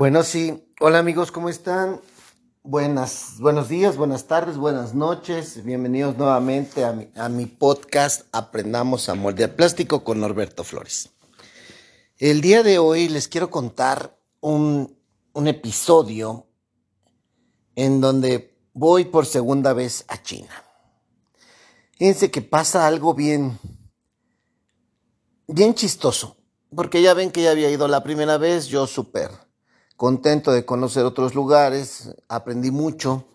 Bueno, sí. Hola amigos, ¿cómo están? Buenas, buenos días, buenas tardes, buenas noches. Bienvenidos nuevamente a mi, a mi podcast Aprendamos a moldear plástico con Norberto Flores. El día de hoy les quiero contar un, un episodio en donde voy por segunda vez a China. Fíjense que pasa algo bien, bien chistoso, porque ya ven que ya había ido la primera vez, yo súper contento de conocer otros lugares, aprendí mucho,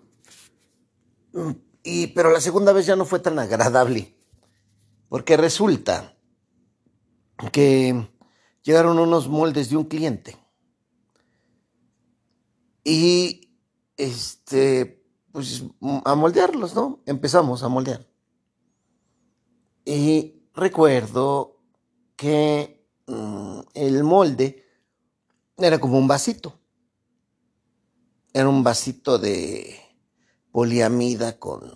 y, pero la segunda vez ya no fue tan agradable, porque resulta que llegaron unos moldes de un cliente. Y este, pues a moldearlos, ¿no? Empezamos a moldear. Y recuerdo que mm, el molde era como un vasito. Era un vasito de poliamida con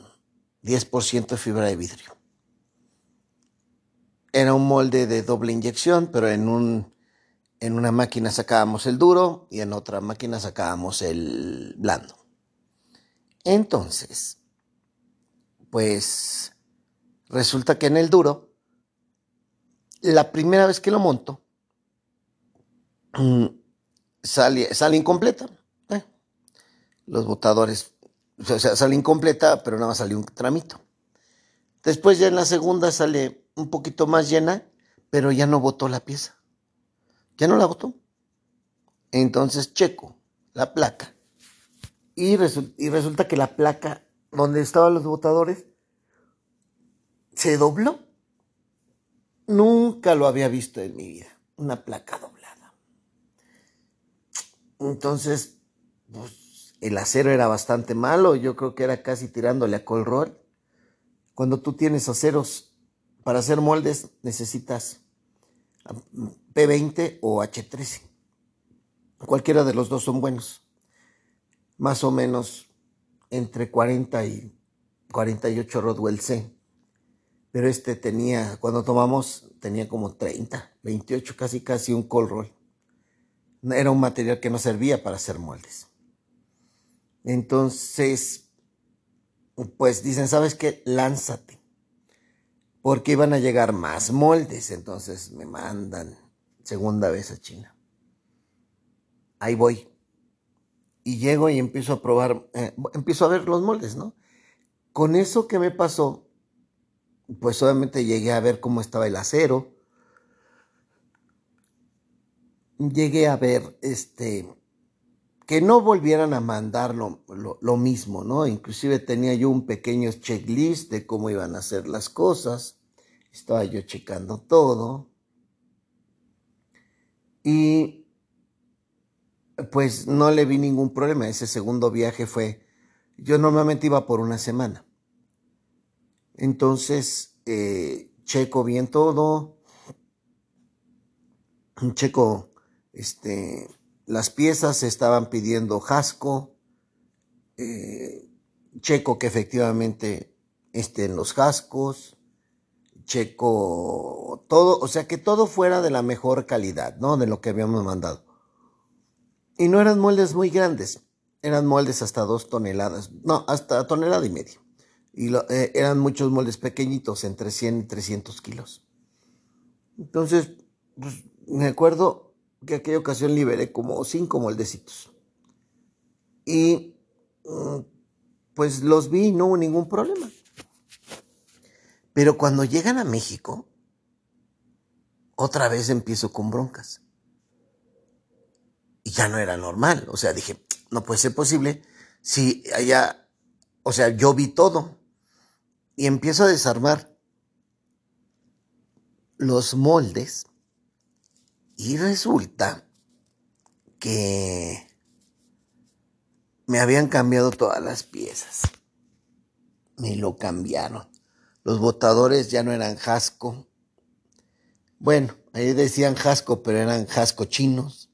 10% de fibra de vidrio. Era un molde de doble inyección, pero en, un, en una máquina sacábamos el duro y en otra máquina sacábamos el blando. Entonces, pues resulta que en el duro, la primera vez que lo monto, mm, sale, sale incompleta. Eh, los botadores, o sea, sale incompleta, pero nada más sale un tramito. Después ya en la segunda sale un poquito más llena, pero ya no botó la pieza. Ya no la botó. Entonces checo la placa y, y resulta que la placa donde estaban los botadores se dobló. Nunca lo había visto en mi vida, una placa doblada. Entonces, pues, el acero era bastante malo, yo creo que era casi tirándole a colrol. Cuando tú tienes aceros para hacer moldes, necesitas P20 o H13. Cualquiera de los dos son buenos. Más o menos entre 40 y 48 Rodwell C. Pero este tenía, cuando tomamos, tenía como 30, 28, casi casi un roll. Era un material que no servía para hacer moldes. Entonces, pues dicen, ¿sabes qué? Lánzate. Porque iban a llegar más moldes. Entonces me mandan segunda vez a China. Ahí voy. Y llego y empiezo a probar, eh, empiezo a ver los moldes, ¿no? Con eso que me pasó, pues obviamente llegué a ver cómo estaba el acero. Llegué a ver este que no volvieran a mandar lo, mismo, ¿no? Inclusive tenía yo un pequeño checklist de cómo iban a hacer las cosas. Estaba yo checando todo. Y pues no le vi ningún problema. Ese segundo viaje fue, yo normalmente iba por una semana. Entonces, eh, checo bien todo, checo, este, las piezas estaban pidiendo jasco, eh, checo que efectivamente estén los jascos, checo todo, o sea que todo fuera de la mejor calidad, ¿no? De lo que habíamos mandado. Y no eran moldes muy grandes, eran moldes hasta dos toneladas, no, hasta tonelada y media y eh, eran muchos moldes pequeñitos, entre 100 y 300 kilos. Entonces, pues, me acuerdo que aquella ocasión liberé como cinco moldecitos. Y mm, pues los vi y no hubo ningún problema. Pero cuando llegan a México, otra vez empiezo con broncas. Y ya no era normal. O sea, dije, no puede ser posible si allá, o sea, yo vi todo y empiezo a desarmar los moldes y resulta que me habían cambiado todas las piezas. Me lo cambiaron. Los botadores ya no eran jasco. Bueno, ahí decían jasco, pero eran jasco chinos.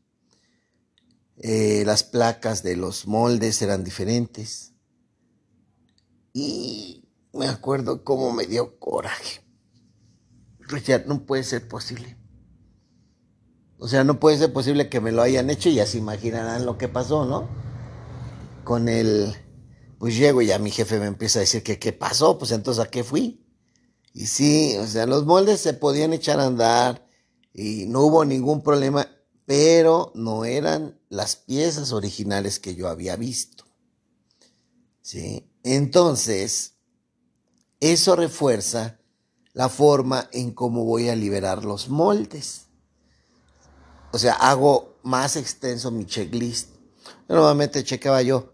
Eh, las placas de los moldes eran diferentes. Y me acuerdo cómo me dio coraje. Ya no puede ser posible. O sea, no puede ser posible que me lo hayan hecho y ya se imaginarán lo que pasó, ¿no? Con el, pues llego y ya mi jefe me empieza a decir que qué pasó, pues entonces a qué fui. Y sí, o sea, los moldes se podían echar a andar y no hubo ningún problema, pero no eran las piezas originales que yo había visto. ¿Sí? Entonces, eso refuerza la forma en cómo voy a liberar los moldes. O sea, hago más extenso mi checklist. Nuevamente checaba yo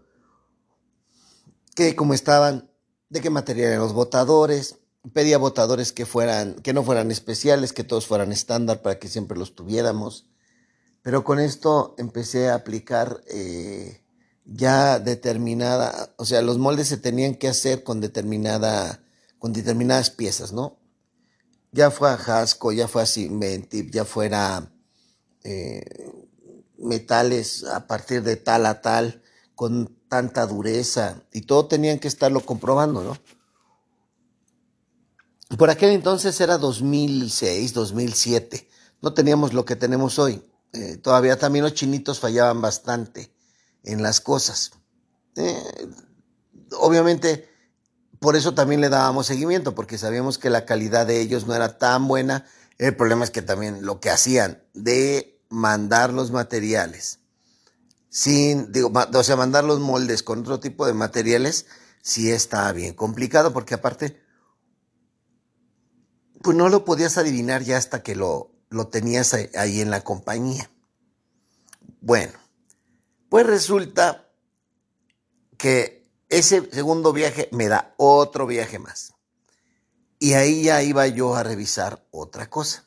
que cómo estaban, de qué material eran los botadores, pedía botadores que fueran, que no fueran especiales, que todos fueran estándar para que siempre los tuviéramos. Pero con esto empecé a aplicar eh, ya determinada, o sea, los moldes se tenían que hacer con determinada, con determinadas piezas, ¿no? Ya fue a Hasco, ya fue a Cimentip, ya fuera eh, metales a partir de tal a tal, con tanta dureza, y todo tenían que estarlo comprobando, ¿no? Por aquel entonces era 2006, 2007. No teníamos lo que tenemos hoy. Eh, todavía también los chinitos fallaban bastante en las cosas. Eh, obviamente, por eso también le dábamos seguimiento, porque sabíamos que la calidad de ellos no era tan buena. El problema es que también lo que hacían de mandar los materiales sin, digo, o sea, mandar los moldes con otro tipo de materiales, sí está bien complicado, porque aparte pues no lo podías adivinar ya hasta que lo, lo tenías ahí en la compañía. Bueno, pues resulta que ese segundo viaje me da otro viaje más. Y ahí ya iba yo a revisar otra cosa.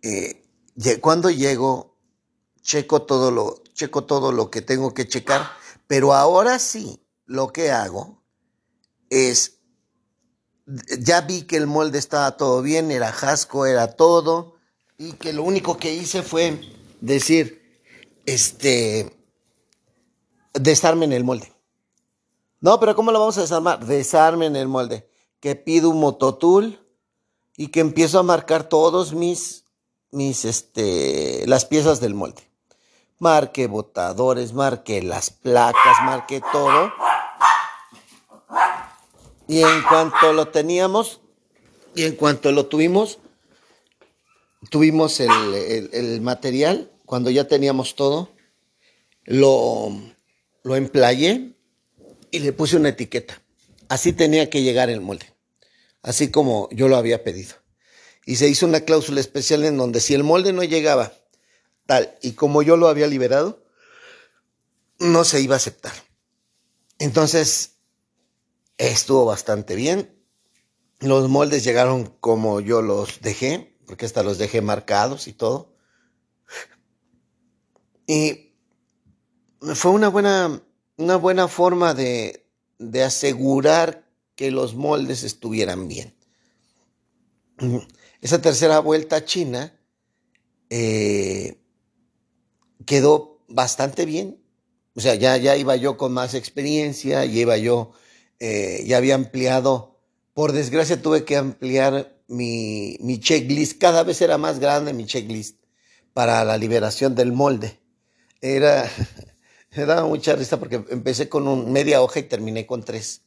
Eh, cuando llego, checo todo, lo, checo todo lo que tengo que checar, pero ahora sí lo que hago es ya vi que el molde estaba todo bien, era jasco, era todo, y que lo único que hice fue decir, este, desarmen el molde. No, pero ¿cómo lo vamos a desarmar? Desarmen el molde. Que pido un mototool y que empiezo a marcar todos mis, mis, este, las piezas del molde. Marque botadores, marque las placas, marque todo y en cuanto lo teníamos, y en cuanto lo tuvimos, tuvimos el, material, cuando ya teníamos todo, lo, lo emplayé y le puse una etiqueta. Así tenía que llegar el molde, así como yo lo había pedido. Y se hizo una cláusula especial en donde si el molde no llegaba tal y como yo lo había liberado, no se iba a aceptar. Entonces, Estuvo bastante bien. Los moldes llegaron como yo los dejé, porque hasta los dejé marcados y todo. Y fue una buena, una buena forma de, de asegurar que los moldes estuvieran bien. Esa tercera vuelta a China eh, quedó bastante bien. O sea, ya, ya iba yo con más experiencia, ya iba yo eh, ya había ampliado, por desgracia tuve que ampliar mi, mi checklist, cada vez era más grande mi checklist para la liberación del molde. Era, me daba mucha risa porque empecé con media hoja y terminé con tres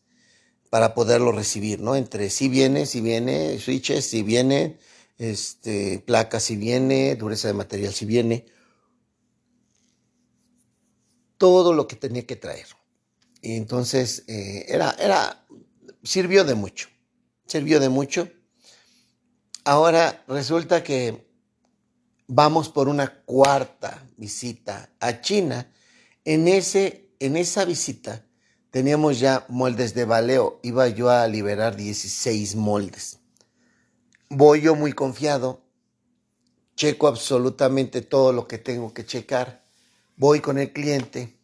para poderlo recibir, ¿no? Entre si viene, si viene, switches, si viene, este, placas, si viene, dureza de material, si viene. Todo lo que tenía que traer. Y entonces eh, era, era, sirvió de mucho, sirvió de mucho. Ahora resulta que vamos por una cuarta visita a China. En, ese, en esa visita teníamos ya moldes de baleo. Iba yo a liberar 16 moldes. Voy yo muy confiado, checo absolutamente todo lo que tengo que checar. Voy con el cliente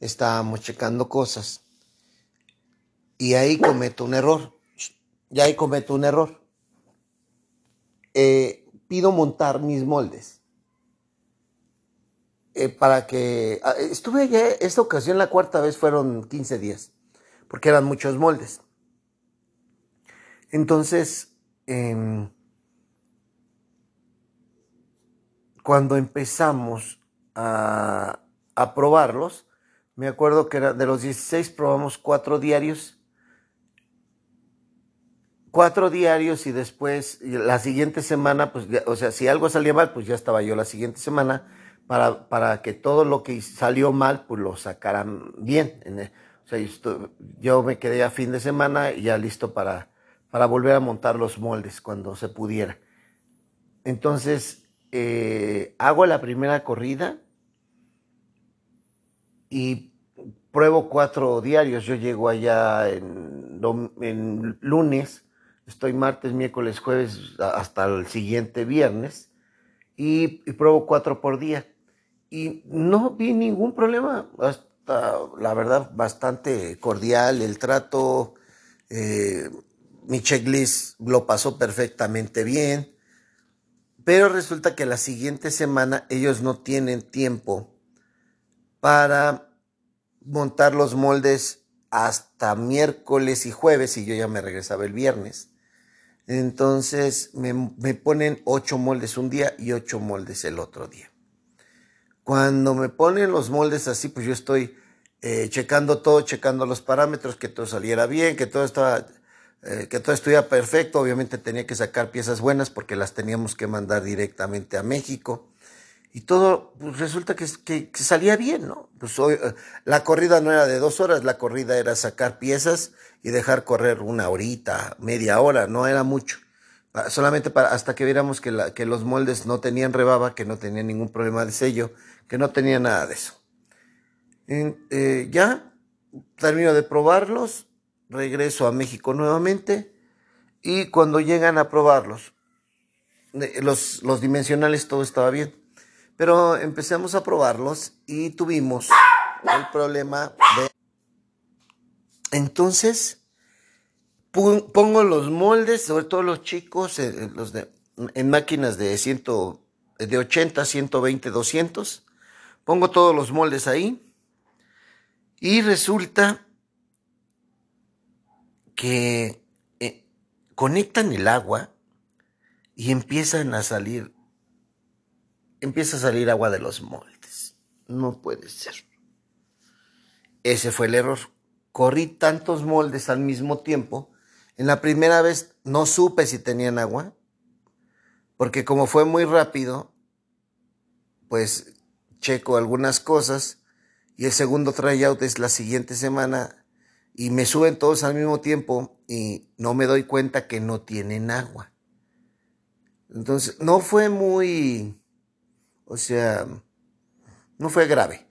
estábamos checando cosas y ahí cometo un error. Ya ahí cometo un error. Eh, pido montar mis moldes. Eh, para que... Ah, estuve ya, esta ocasión, la cuarta vez fueron 15 días, porque eran muchos moldes. Entonces, em, cuando empezamos a, probarlos, me acuerdo que era de los 16 probamos cuatro diarios. Cuatro diarios y después la siguiente semana, pues, o sea, si algo salía mal, pues ya estaba yo la siguiente semana para, para que todo lo que salió mal, pues lo sacaran bien. O sea, yo, me quedé a fin de semana y ya listo para, para volver a montar los moldes cuando se pudiera. Entonces, eh, hago la primera corrida y pruebo cuatro diarios. Yo llego allá en lunes, estoy martes, miércoles, jueves hasta el siguiente viernes y, pruebo cuatro por día. Y no vi ningún problema, hasta la verdad bastante cordial el trato. Eh, mi checklist lo pasó perfectamente bien, pero resulta que la siguiente semana ellos no tienen tiempo para montar los moldes hasta miércoles y jueves y yo ya me regresaba el viernes. Entonces me, ponen ocho moldes un día y ocho moldes el otro día. Cuando me ponen los moldes así, pues yo estoy eh, checando todo, checando los parámetros, que todo saliera bien, que todo estaba, eh, que todo estuviera perfecto. Obviamente tenía que sacar piezas buenas porque las teníamos que mandar directamente a México y todo pues, resulta que, que, salía bien, ¿no? Pues hoy, eh, la corrida no era de dos horas, la corrida era sacar piezas y dejar correr una horita, media hora, no era mucho. Solamente para, hasta que viéramos que, que los moldes no tenían rebaba, que no tenían ningún problema de sello, que no tenía nada de eso. Eh, ya termino de probarlos, regreso a México nuevamente y cuando llegan a probarlos, eh, los, los dimensionales todo estaba bien pero empezamos a probarlos y tuvimos el problema de... Entonces, pongo los moldes, sobre todo los chicos, eh, los de, en máquinas de, ciento, de 80, 120, 200. Pongo todos los moldes ahí. Y resulta que eh, conectan el agua y empiezan a salir empieza a salir agua de los moldes. No puede ser. Ese fue el error. Corrí tantos moldes al mismo tiempo. En la primera vez no supe si tenían agua, porque como fue muy rápido, pues checo algunas cosas y el segundo tryout es la siguiente semana y me suben todos al mismo tiempo y no me doy cuenta que no tienen agua. Entonces, no fue muy o sea, no fue grave.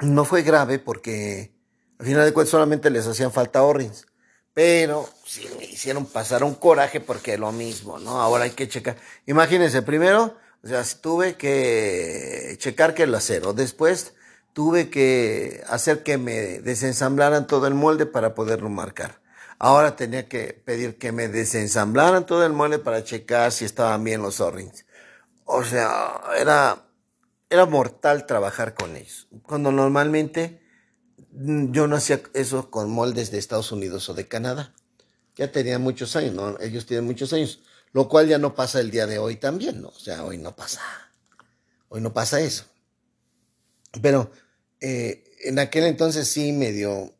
No fue grave porque al final de cuentas solamente les hacían falta orins. Pero sí me hicieron pasar un coraje porque lo mismo, ¿no? Ahora hay que checar. Imagínense, primero, o sea, tuve que checar que el acero. Después tuve que hacer que me desensamblaran todo el molde para poderlo marcar. Ahora tenía que pedir que me desensamblaran todo el molde para checar si estaban bien los orins. O sea, era, era mortal trabajar con ellos. Cuando normalmente yo no hacía eso con moldes de Estados Unidos o de Canadá. Ya tenía muchos años, ¿no? Ellos tienen muchos años. Lo cual ya no pasa el día de hoy también, ¿no? O sea, hoy no pasa. Hoy no pasa eso. Pero eh, en aquel entonces sí me dio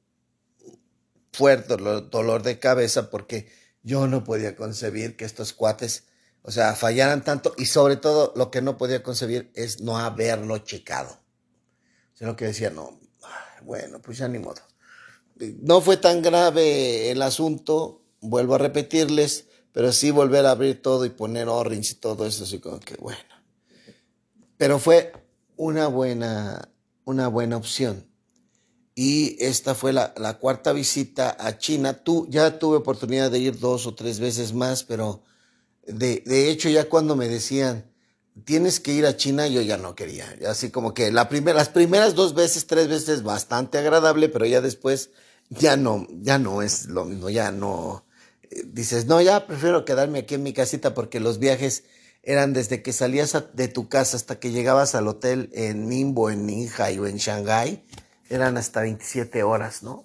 fuerte dolor de cabeza porque yo no podía concebir que estos cuates o sea, fallaran tanto y sobre todo lo que no podía concebir es no haberlo checado. Sino que decía, no, bueno, pues ya ni modo. No fue tan grave el asunto, vuelvo a repetirles, pero sí volver a abrir todo y poner orange y todo eso, así como que bueno. Pero fue una buena, una buena opción. Y esta fue la, la cuarta visita a China. Tú, ya tuve oportunidad de ir dos o tres veces más, pero de, de hecho, ya cuando me decían, tienes que ir a China, yo ya no quería. Así como que la las primeras dos veces, tres veces, bastante agradable, pero ya después ya no, ya no es lo mismo, ya no. Eh, dices, no, ya prefiero quedarme aquí en mi casita porque los viajes eran desde que salías de tu casa hasta que llegabas al hotel en Ningbo, en Ninhai o en Shanghai, eran hasta 27 horas, ¿no?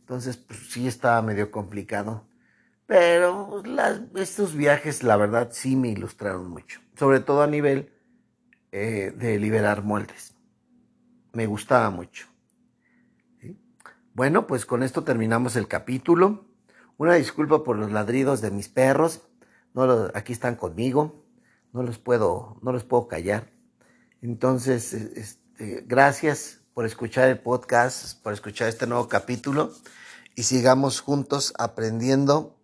Entonces, pues sí estaba medio complicado. Pero estos viajes, la verdad, sí me ilustraron mucho. sobre todo a nivel eh, de liberar moldes. Me gustaba mucho. Bueno, pues con esto terminamos el capítulo. Una disculpa por los ladridos de mis perros. No aquí están conmigo. No los puedo, no los puedo callar. Entonces, este, gracias por escuchar el podcast, por escuchar este nuevo capítulo y sigamos juntos aprendiendo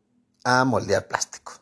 a moldear plástico.